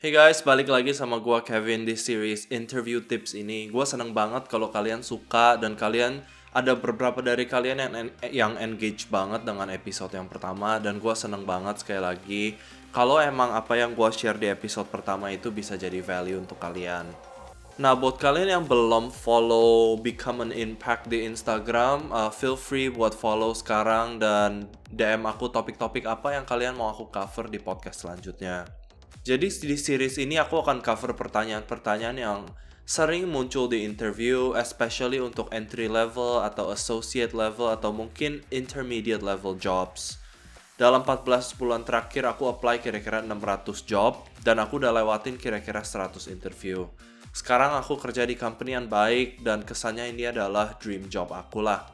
Hey guys, balik lagi sama gua Kevin di series interview tips ini. Gua seneng banget kalau kalian suka dan kalian ada beberapa dari kalian yang yang engage banget dengan episode yang pertama dan gua seneng banget sekali lagi kalau emang apa yang gua share di episode pertama itu bisa jadi value untuk kalian. Nah, buat kalian yang belum follow Become an Impact di Instagram, uh, feel free buat follow sekarang dan DM aku topik-topik apa yang kalian mau aku cover di podcast selanjutnya. Jadi di series ini aku akan cover pertanyaan-pertanyaan yang sering muncul di interview, especially untuk entry level atau associate level atau mungkin intermediate level jobs. Dalam 14 bulan terakhir aku apply kira-kira 600 job dan aku udah lewatin kira-kira 100 interview. Sekarang aku kerja di company yang baik dan kesannya ini adalah dream job aku lah.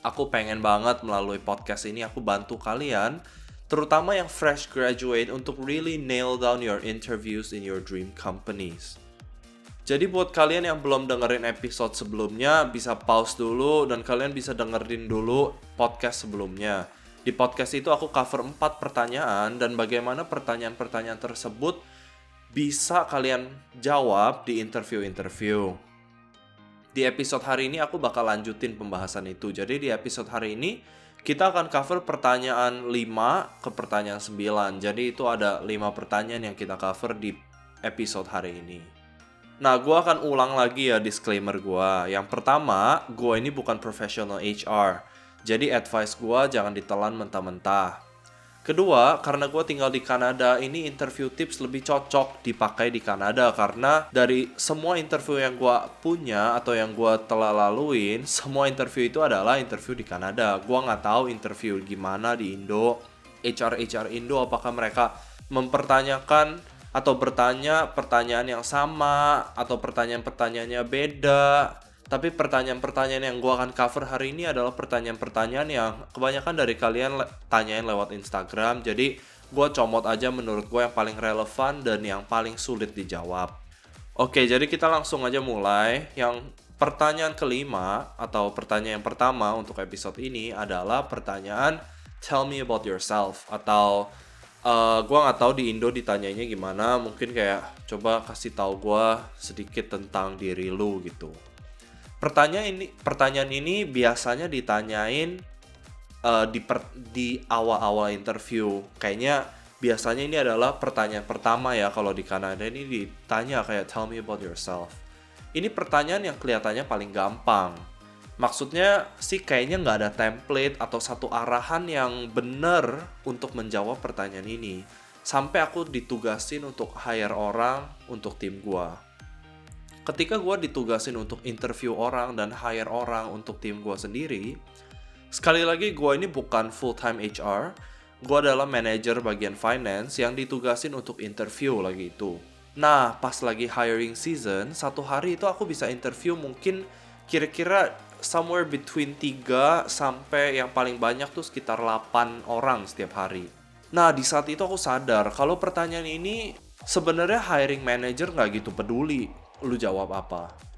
Aku pengen banget melalui podcast ini aku bantu kalian terutama yang fresh graduate untuk really nail down your interviews in your dream companies. Jadi buat kalian yang belum dengerin episode sebelumnya, bisa pause dulu dan kalian bisa dengerin dulu podcast sebelumnya. Di podcast itu aku cover 4 pertanyaan dan bagaimana pertanyaan-pertanyaan tersebut bisa kalian jawab di interview-interview. Di episode hari ini aku bakal lanjutin pembahasan itu. Jadi di episode hari ini kita akan cover pertanyaan 5 ke pertanyaan 9. Jadi itu ada 5 pertanyaan yang kita cover di episode hari ini. Nah, gue akan ulang lagi ya disclaimer gue. Yang pertama, gue ini bukan professional HR. Jadi advice gue jangan ditelan mentah-mentah. Kedua, karena gue tinggal di Kanada, ini interview tips lebih cocok dipakai di Kanada karena dari semua interview yang gue punya atau yang gue telah laluin, semua interview itu adalah interview di Kanada. Gue nggak tahu interview gimana di Indo, HR HR Indo apakah mereka mempertanyakan atau bertanya pertanyaan yang sama atau pertanyaan-pertanyaannya beda tapi pertanyaan-pertanyaan yang gue akan cover hari ini adalah pertanyaan-pertanyaan yang kebanyakan dari kalian le tanyain lewat Instagram. Jadi gue comot aja menurut gue yang paling relevan dan yang paling sulit dijawab. Oke, jadi kita langsung aja mulai. Yang pertanyaan kelima atau pertanyaan yang pertama untuk episode ini adalah pertanyaan Tell me about yourself atau uh, gue nggak tahu di Indo ditanyainya gimana. Mungkin kayak coba kasih tahu gue sedikit tentang diri lu gitu pertanyaan ini pertanyaan ini biasanya ditanyain uh, di per, di awal-awal interview. Kayaknya biasanya ini adalah pertanyaan pertama ya kalau di Kanada. Ini ditanya kayak tell me about yourself. Ini pertanyaan yang kelihatannya paling gampang. Maksudnya sih kayaknya nggak ada template atau satu arahan yang benar untuk menjawab pertanyaan ini. Sampai aku ditugasin untuk hire orang untuk tim gua ketika gue ditugasin untuk interview orang dan hire orang untuk tim gue sendiri, sekali lagi gue ini bukan full time HR, gue adalah manager bagian finance yang ditugasin untuk interview lagi itu. Nah, pas lagi hiring season, satu hari itu aku bisa interview mungkin kira-kira somewhere between 3 sampai yang paling banyak tuh sekitar 8 orang setiap hari. Nah, di saat itu aku sadar kalau pertanyaan ini sebenarnya hiring manager nggak gitu peduli lu jawab apa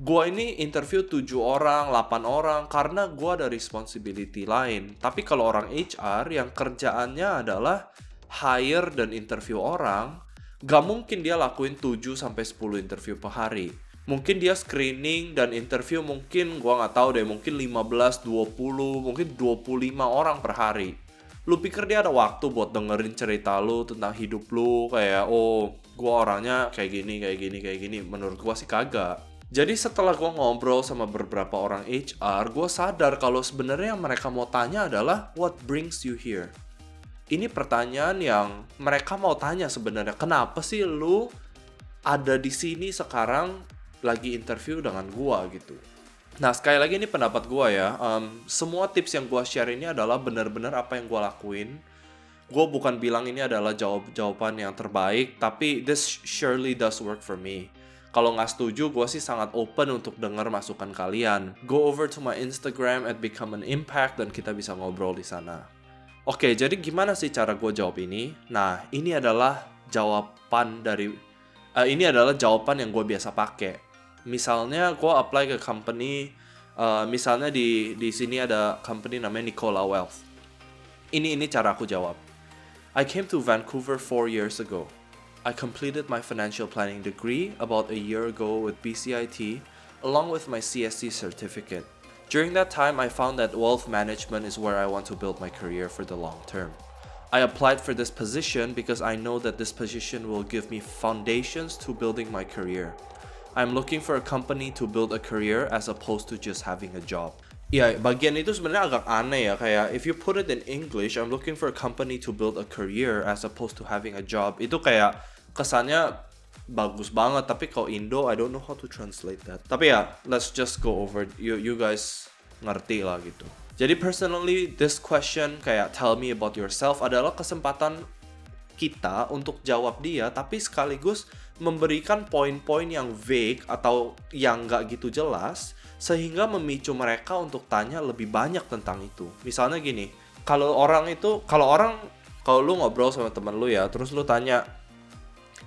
gue ini interview 7 orang, 8 orang karena gue ada responsibility lain. Tapi kalau orang HR yang kerjaannya adalah hire dan interview orang, gak mungkin dia lakuin 7 sampai 10 interview per hari. Mungkin dia screening dan interview mungkin gue nggak tahu deh, mungkin 15, 20, mungkin 25 orang per hari. Lu pikir dia ada waktu buat dengerin cerita lu tentang hidup lu kayak oh gue orangnya kayak gini kayak gini kayak gini. Menurut gue sih kagak. Jadi setelah gue ngobrol sama beberapa orang HR gue sadar kalau sebenarnya yang mereka mau tanya adalah what brings you here? Ini pertanyaan yang mereka mau tanya sebenarnya. Kenapa sih lu ada di sini sekarang lagi interview dengan gue gitu? Nah sekali lagi ini pendapat gue ya, um, semua tips yang gue share ini adalah benar-benar apa yang gue lakuin gue bukan bilang ini adalah jawab jawaban yang terbaik tapi this surely does work for me. Kalau nggak setuju gue sih sangat open untuk dengar masukan kalian. Go over to my Instagram at become an impact dan kita bisa ngobrol di sana. Oke jadi gimana sih cara gue jawab ini? Nah ini adalah jawaban dari uh, ini adalah jawaban yang gue biasa pakai. Misalnya gue apply ke company uh, misalnya di di sini ada company namanya Nicola Wealth. Ini ini cara aku jawab I came to Vancouver four years ago. I completed my financial planning degree about a year ago with BCIT, along with my CSC certificate. During that time, I found that wealth management is where I want to build my career for the long term. I applied for this position because I know that this position will give me foundations to building my career. I'm looking for a company to build a career as opposed to just having a job. Ya, bagian itu sebenarnya agak aneh ya kayak if you put it in English, I'm looking for a company to build a career as opposed to having a job. Itu kayak kesannya bagus banget, tapi kalau Indo I don't know how to translate that. Tapi ya, let's just go over you you guys ngerti lah gitu. Jadi personally this question kayak tell me about yourself adalah kesempatan kita untuk jawab dia tapi sekaligus memberikan poin-poin yang vague atau yang nggak gitu jelas sehingga memicu mereka untuk tanya lebih banyak tentang itu. Misalnya gini, kalau orang itu, kalau orang, kalau lu ngobrol sama temen lu ya, terus lu tanya,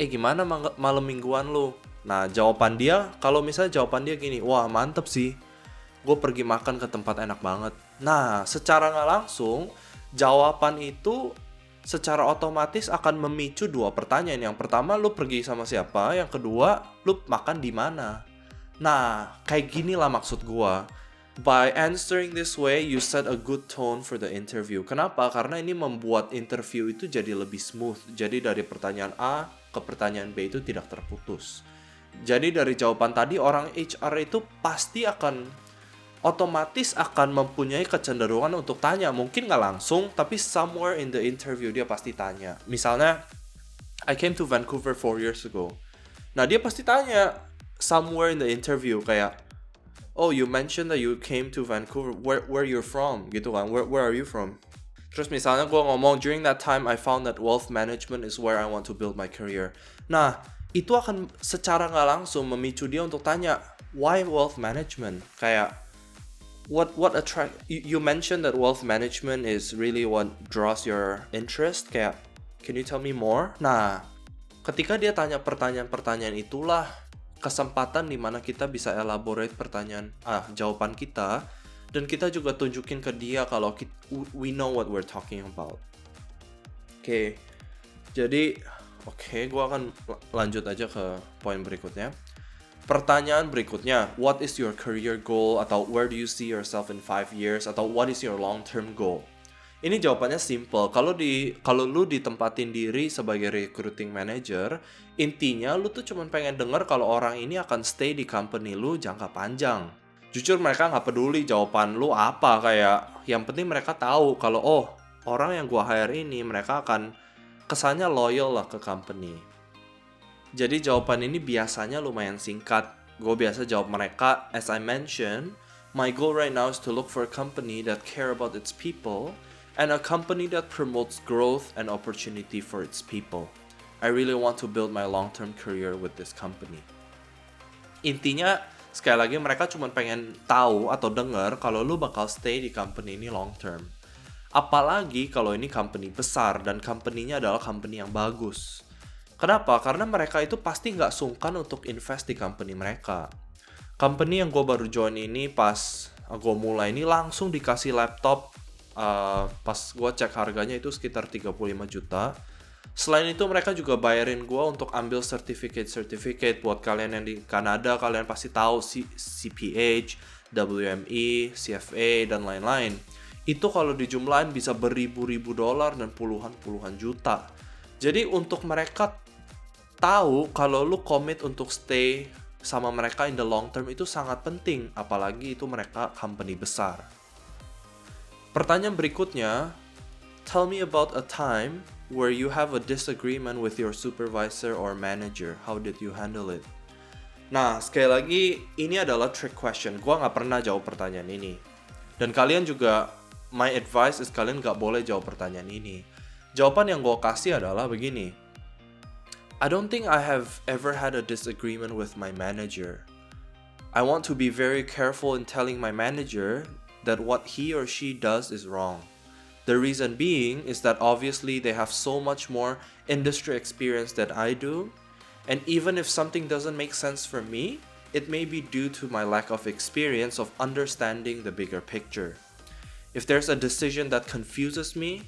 eh gimana malam mingguan lu? Nah jawaban dia, kalau misalnya jawaban dia gini, wah mantep sih, gue pergi makan ke tempat enak banget. Nah secara nggak langsung, jawaban itu secara otomatis akan memicu dua pertanyaan. Yang pertama, lu pergi sama siapa? Yang kedua, lu makan di mana? Nah, kayak gini lah maksud gua. By answering this way, you set a good tone for the interview. Kenapa? Karena ini membuat interview itu jadi lebih smooth. Jadi dari pertanyaan A ke pertanyaan B itu tidak terputus. Jadi dari jawaban tadi orang HR itu pasti akan otomatis akan mempunyai kecenderungan untuk tanya. Mungkin nggak langsung, tapi somewhere in the interview dia pasti tanya. Misalnya, I came to Vancouver four years ago. Nah dia pasti tanya, somewhere in the interview kayak oh you mentioned that you came to Vancouver. Where where you're from? Gitu kan. Where where are you from? Terus misalnya gue ngomong during that time I found that wealth management is where I want to build my career. Nah itu akan secara nggak langsung memicu dia untuk tanya why wealth management? Kayak what what attract you, you mentioned that wealth management is really what draws your interest. Kayak can you tell me more? Nah ketika dia tanya pertanyaan-pertanyaan itulah kesempatan di mana kita bisa elaborate pertanyaan ah jawaban kita dan kita juga tunjukin ke dia kalau kita, we know what we're talking about. Oke, okay. jadi oke, okay, gue akan lanjut aja ke poin berikutnya. Pertanyaan berikutnya, what is your career goal atau where do you see yourself in five years atau what is your long term goal? Ini jawabannya simple. Kalau di kalau lu ditempatin diri sebagai recruiting manager, intinya lu tuh cuma pengen denger kalau orang ini akan stay di company lu jangka panjang. Jujur mereka nggak peduli jawaban lu apa kayak yang penting mereka tahu kalau oh orang yang gua hire ini mereka akan kesannya loyal lah ke company. Jadi jawaban ini biasanya lumayan singkat. Gue biasa jawab mereka, as I mentioned, my goal right now is to look for a company that care about its people and a company that promotes growth and opportunity for its people. I really want to build my long-term career with this company. Intinya, sekali lagi mereka cuma pengen tahu atau dengar kalau lu bakal stay di company ini long term. Apalagi kalau ini company besar dan company-nya adalah company yang bagus. Kenapa? Karena mereka itu pasti nggak sungkan untuk invest di company mereka. Company yang gue baru join ini pas gue mulai ini langsung dikasih laptop uh, pas gue cek harganya itu sekitar 35 juta Selain itu mereka juga bayarin gue untuk ambil certificate-certificate buat kalian yang di Kanada kalian pasti tahu C CPH, WME, CFA dan lain-lain. Itu kalau dijumlahin bisa beribu-ribu dolar dan puluhan-puluhan juta. Jadi untuk mereka tahu kalau lu komit untuk stay sama mereka in the long term itu sangat penting apalagi itu mereka company besar. Pertanyaan berikutnya, tell me about a time where you have a disagreement with your supervisor or manager. How did you handle it? Nah, sekali lagi, ini adalah trick question. Gua nggak pernah jawab pertanyaan ini. Dan kalian juga, my advice is kalian nggak boleh jawab pertanyaan ini. Jawaban yang gue kasih adalah begini. I don't think I have ever had a disagreement with my manager. I want to be very careful in telling my manager that what he or she does is wrong. The reason being is that obviously they have so much more industry experience than I do, and even if something doesn't make sense for me, it may be due to my lack of experience of understanding the bigger picture. If there's a decision that confuses me,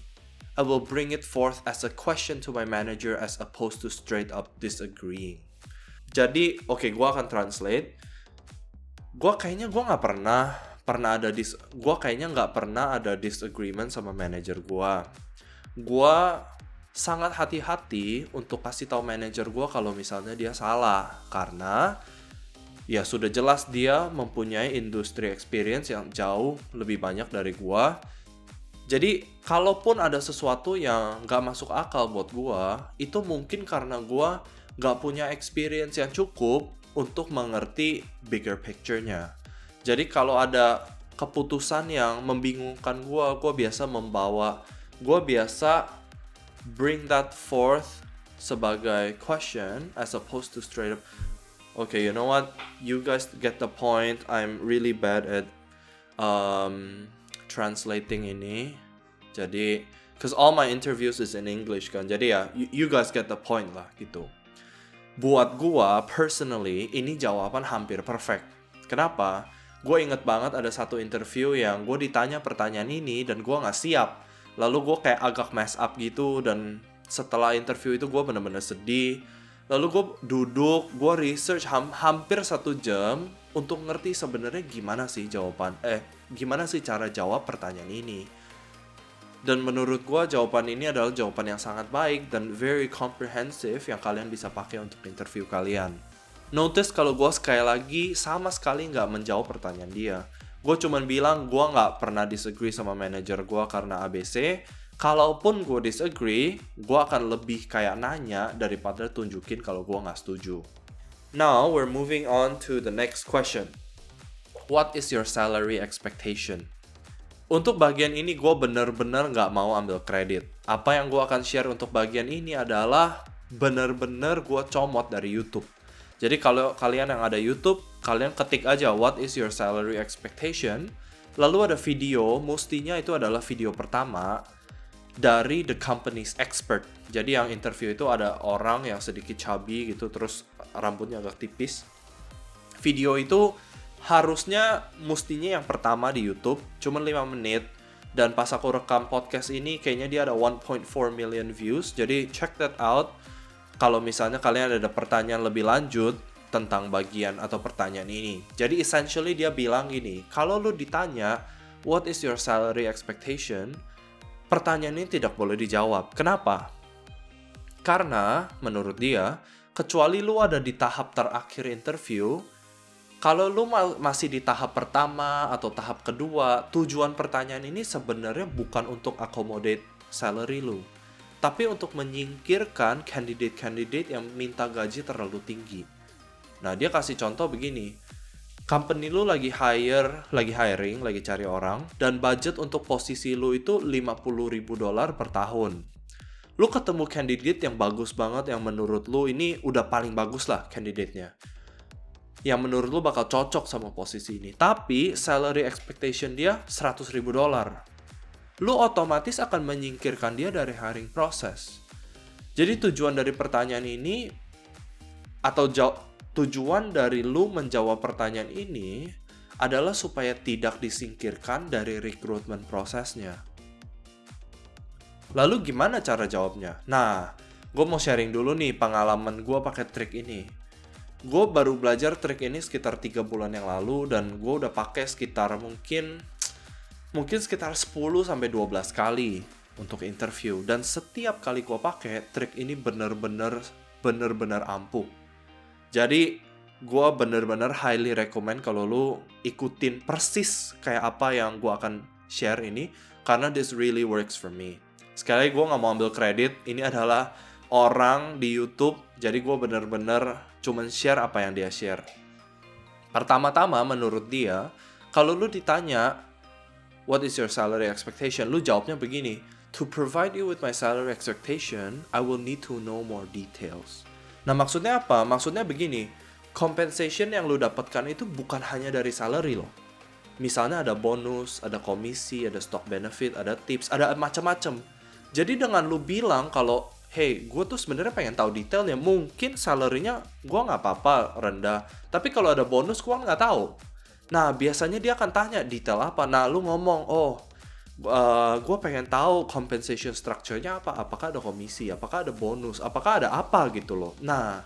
I will bring it forth as a question to my manager as opposed to straight up disagreeing. Jadi, oke, okay, gue akan translate. Gue kayaknya gue nggak pernah pernah ada dis, gue kayaknya nggak pernah ada disagreement sama manager gue. Gue sangat hati-hati untuk kasih tahu manager gue kalau misalnya dia salah karena ya sudah jelas dia mempunyai industri experience yang jauh lebih banyak dari gue jadi kalaupun ada sesuatu yang gak masuk akal buat gua, itu mungkin karena gua gak punya experience yang cukup untuk mengerti bigger picture-nya. Jadi kalau ada keputusan yang membingungkan gua, gua biasa membawa, gua biasa bring that forth sebagai question as opposed to straight up okay you know what? You guys get the point. I'm really bad at um, translating ini. Jadi cause all my interviews is in English kan? Jadi ya you, guys get the point lah gitu. Buat gua personally ini jawaban hampir perfect. Kenapa gue inget banget ada satu interview yang gue ditanya pertanyaan ini dan gue nggak siap. Lalu gue kayak agak mess up gitu dan setelah interview itu gue bener-bener sedih. Lalu gue duduk gue research ham hampir satu jam untuk ngerti sebenarnya gimana sih jawaban eh gimana sih cara jawab pertanyaan ini. Dan menurut gue jawaban ini adalah jawaban yang sangat baik dan very comprehensive yang kalian bisa pakai untuk interview kalian. Notice kalau gue sekali lagi sama sekali nggak menjawab pertanyaan dia. Gue cuman bilang gue nggak pernah disagree sama manajer gue karena ABC. Kalaupun gue disagree, gue akan lebih kayak nanya daripada tunjukin kalau gue nggak setuju. Now we're moving on to the next question. What is your salary expectation? Untuk bagian ini gue bener-bener nggak mau ambil kredit. Apa yang gue akan share untuk bagian ini adalah bener-bener gue comot dari YouTube. Jadi kalau kalian yang ada YouTube, kalian ketik aja what is your salary expectation. Lalu ada video, mestinya itu adalah video pertama dari the company's expert. Jadi yang interview itu ada orang yang sedikit chubby gitu, terus rambutnya agak tipis. Video itu harusnya mestinya yang pertama di YouTube cuma 5 menit dan pas aku rekam podcast ini kayaknya dia ada 1.4 million views jadi check that out kalau misalnya kalian ada pertanyaan lebih lanjut tentang bagian atau pertanyaan ini. Jadi essentially dia bilang gini kalau lu ditanya what is your salary expectation? Pertanyaan ini tidak boleh dijawab. Kenapa? Karena menurut dia kecuali lu ada di tahap terakhir interview kalau lu masih di tahap pertama atau tahap kedua, tujuan pertanyaan ini sebenarnya bukan untuk accommodate salary lu, tapi untuk menyingkirkan candidate-candidate yang minta gaji terlalu tinggi. Nah, dia kasih contoh begini. Company lu lagi hire, lagi hiring, lagi cari orang, dan budget untuk posisi lu itu 50 ribu dolar per tahun. Lu ketemu candidate yang bagus banget, yang menurut lu ini udah paling bagus lah candidate-nya yang menurut lu bakal cocok sama posisi ini. Tapi salary expectation dia 100 ribu dolar. Lu otomatis akan menyingkirkan dia dari hiring proses. Jadi tujuan dari pertanyaan ini atau tujuan dari lu menjawab pertanyaan ini adalah supaya tidak disingkirkan dari recruitment prosesnya. Lalu gimana cara jawabnya? Nah, gue mau sharing dulu nih pengalaman gue pakai trik ini gue baru belajar trik ini sekitar tiga bulan yang lalu dan gue udah pakai sekitar mungkin mungkin sekitar 10 sampai 12 kali untuk interview dan setiap kali gue pakai trik ini bener-bener bener-bener ampuh. Jadi gue bener-bener highly recommend kalau lu ikutin persis kayak apa yang gue akan share ini karena this really works for me. Sekali lagi gue nggak mau ambil kredit, ini adalah orang di YouTube, jadi gue bener-bener cuman share apa yang dia share. Pertama-tama menurut dia, kalau lu ditanya what is your salary expectation, lu jawabnya begini, to provide you with my salary expectation, I will need to know more details. Nah maksudnya apa? Maksudnya begini, compensation yang lu dapatkan itu bukan hanya dari salary loh. Misalnya ada bonus, ada komisi, ada stock benefit, ada tips, ada macam-macam. Jadi dengan lu bilang kalau hey gue tuh sebenarnya pengen tahu detailnya mungkin salarynya gue nggak apa-apa rendah tapi kalau ada bonus gue nggak tahu nah biasanya dia akan tanya detail apa. Nah lu ngomong oh uh, gue pengen tahu compensation structure-nya apa. Apakah ada komisi? Apakah ada bonus? Apakah ada apa? Gitu loh. Nah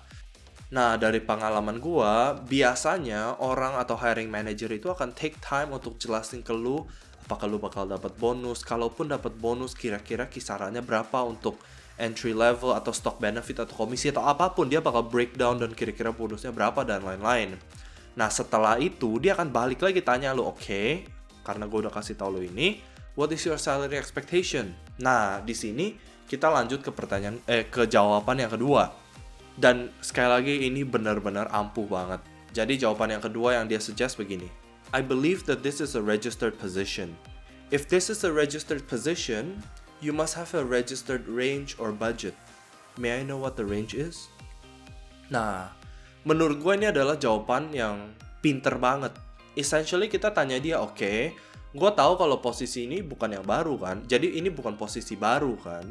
nah dari pengalaman gue biasanya orang atau hiring manager itu akan take time untuk jelasin ke lu apakah lu bakal dapat bonus. Kalaupun dapat bonus kira-kira kisarannya berapa untuk entry level atau stock benefit atau komisi atau apa pun dia bakal breakdown dan kira-kira bonusnya berapa dan lain-lain nah setelah itu dia akan balik lagi tanya lu oke okay, karena gue udah kasih tau lu ini what is your salary expectation nah di sini kita lanjut ke pertanyaan eh ke jawaban yang kedua dan sekali lagi ini benar-benar ampuh banget jadi jawaban yang kedua yang dia suggest begini I believe that this is a registered position. If this is a registered position, you must have a registered range or budget. May I know what the range is? Nah, menurut gue ini adalah jawaban yang pinter banget. Essentially kita tanya dia, oke, okay, gue tahu kalau posisi ini bukan yang baru kan, jadi ini bukan posisi baru kan.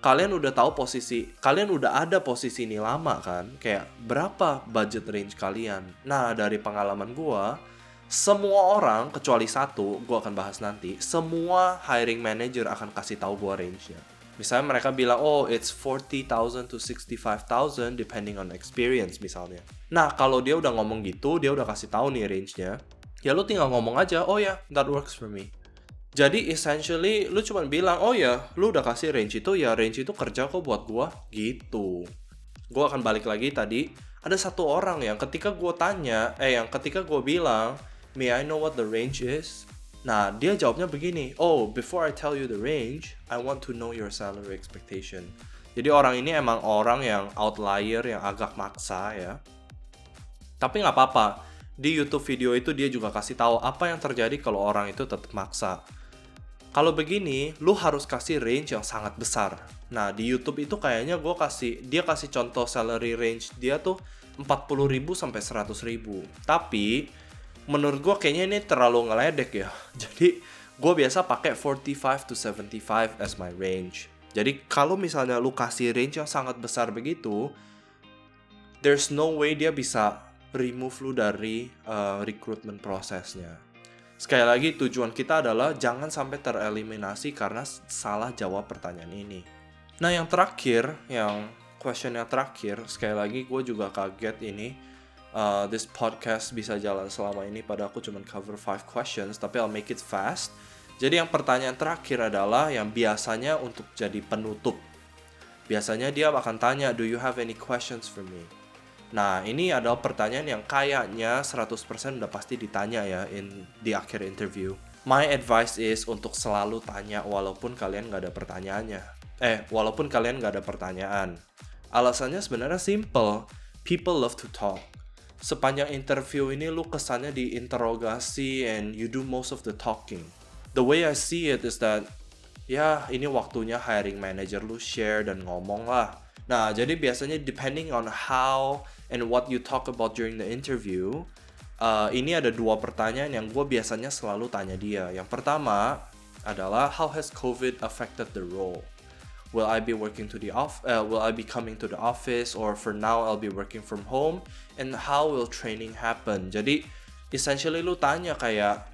Kalian udah tahu posisi, kalian udah ada posisi ini lama kan, kayak berapa budget range kalian. Nah dari pengalaman gue, semua orang kecuali satu, gue akan bahas nanti, semua hiring manager akan kasih tahu gue range-nya. Misalnya mereka bilang, oh it's 40,000 to 65,000 depending on experience misalnya. Nah kalau dia udah ngomong gitu, dia udah kasih tahu nih range-nya, ya lu tinggal ngomong aja, oh ya yeah, that works for me. Jadi essentially lu cuma bilang, oh ya lu udah kasih range itu, ya range itu kerja kok buat gue, gitu. Gue akan balik lagi tadi, ada satu orang yang ketika gue tanya, eh yang ketika gue bilang, May I know what the range is? Nah, dia jawabnya begini, oh, before I tell you the range, I want to know your salary expectation. Jadi orang ini emang orang yang outlier, yang agak maksa ya. Tapi nggak apa-apa, di YouTube video itu dia juga kasih tahu apa yang terjadi kalau orang itu tetap maksa. Kalau begini, lu harus kasih range yang sangat besar. Nah, di YouTube itu kayaknya gue kasih, dia kasih contoh salary range dia tuh 40.000 sampai 100.000. Tapi menurut gue kayaknya ini terlalu ngeledek ya. Jadi gue biasa pakai 45 to 75 as my range. Jadi kalau misalnya lu kasih range yang sangat besar begitu, there's no way dia bisa remove lu dari uh, recruitment prosesnya. Sekali lagi tujuan kita adalah jangan sampai tereliminasi karena salah jawab pertanyaan ini. Nah yang terakhir, yang question yang terakhir, sekali lagi gue juga kaget ini uh, this podcast bisa jalan selama ini pada aku cuma cover five questions tapi I'll make it fast. Jadi yang pertanyaan terakhir adalah yang biasanya untuk jadi penutup. Biasanya dia akan tanya, do you have any questions for me? Nah, ini adalah pertanyaan yang kayaknya 100% udah pasti ditanya ya in di akhir interview. My advice is untuk selalu tanya walaupun kalian nggak ada pertanyaannya. Eh, walaupun kalian nggak ada pertanyaan. Alasannya sebenarnya simple. People love to talk sepanjang interview ini lu kesannya diinterogasi and you do most of the talking. The way I see it is that ya ini waktunya hiring manager lu share dan ngomong lah. Nah, jadi biasanya depending on how and what you talk about during the interview, uh, ini ada dua pertanyaan yang gue biasanya selalu tanya dia. Yang pertama adalah how has COVID affected the role? Will I be working to the off uh, will I be coming to the office or for now I'll be working from home? And how will training happen? Jadi essentially lu tanya kayak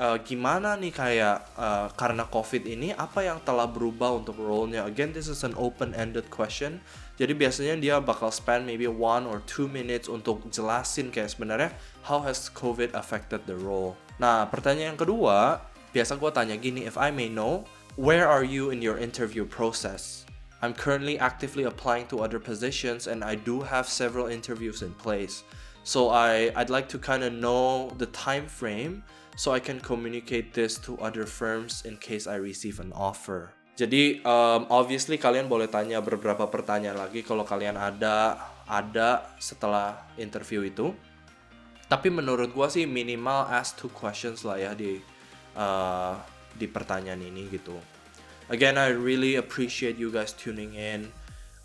uh, gimana nih kayak uh, karena covid ini apa yang telah berubah untuk role-nya? Again this is an open ended question. Jadi biasanya dia bakal spend maybe one or two minutes untuk jelasin kayak sebenarnya how has covid affected the role? Nah pertanyaan yang kedua biasa gue tanya gini if I may know Where are you in your interview process? I'm currently actively applying to other positions and I do have several interviews in place. So I I'd like to kind of know the time frame so I can communicate this to other firms in case I receive an offer. Jadi um, obviously kalian boleh tanya beberapa pertanyaan lagi kalau kalian ada ada setelah interview itu. Tapi menurut gua sih minimal ask two questions lah ya di uh, di pertanyaan ini gitu. Again, I really appreciate you guys tuning in.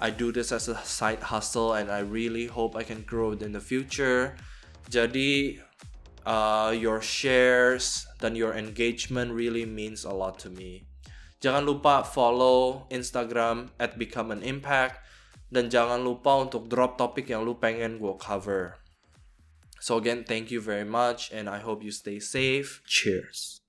I do this as a side hustle and I really hope I can grow it in the future. Jadi, uh, your shares dan your engagement really means a lot to me. Jangan lupa follow Instagram at Become an Impact dan jangan lupa untuk drop topik yang lu pengen gue cover. So again, thank you very much and I hope you stay safe. Cheers.